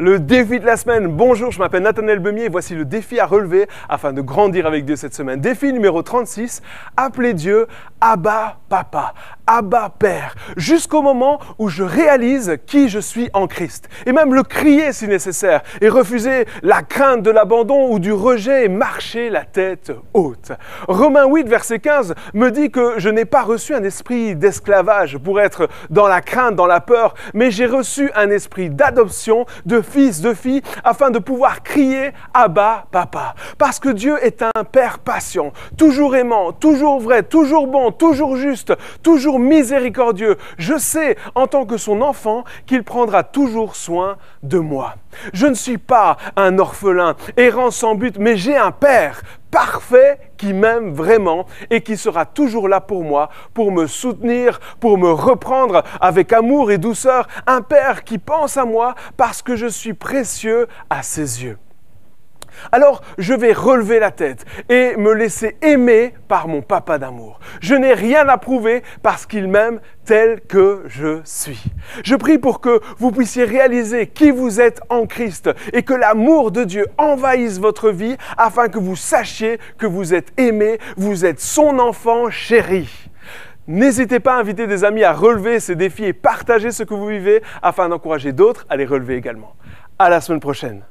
Le défi de la semaine. Bonjour, je m'appelle Nathanaël Bemier et voici le défi à relever afin de grandir avec Dieu cette semaine. Défi numéro 36, appeler Dieu Abba Papa, Abba Père, jusqu'au moment où je réalise qui je suis en Christ. Et même le crier si nécessaire et refuser la crainte de l'abandon ou du rejet et marcher la tête haute. Romains 8, verset 15 me dit que je n'ai pas reçu un esprit d'esclavage pour être dans la crainte, dans la peur, mais j'ai reçu un esprit d'adoption, de fils, de fille, afin de pouvoir crier Abba, Papa. Parce que Dieu est un Père patient, toujours aimant, toujours vrai, toujours bon, toujours juste, toujours miséricordieux. Je sais, en tant que son enfant, qu'il prendra toujours soin de moi. Je ne suis pas un orphelin, errant sans but, mais j'ai un Père parfait qui m'aime vraiment et qui sera toujours là pour moi, pour me soutenir, pour me reprendre avec amour et douceur. Un Père qui pense à moi parce que je suis précieux à ses yeux. Alors je vais relever la tête et me laisser aimer par mon papa d'amour. Je n'ai rien à prouver parce qu'il m'aime tel que je suis. Je prie pour que vous puissiez réaliser qui vous êtes en Christ et que l'amour de Dieu envahisse votre vie afin que vous sachiez que vous êtes aimé, vous êtes son enfant chéri. N'hésitez pas à inviter des amis à relever ces défis et partager ce que vous vivez afin d'encourager d'autres à les relever également. À la semaine prochaine.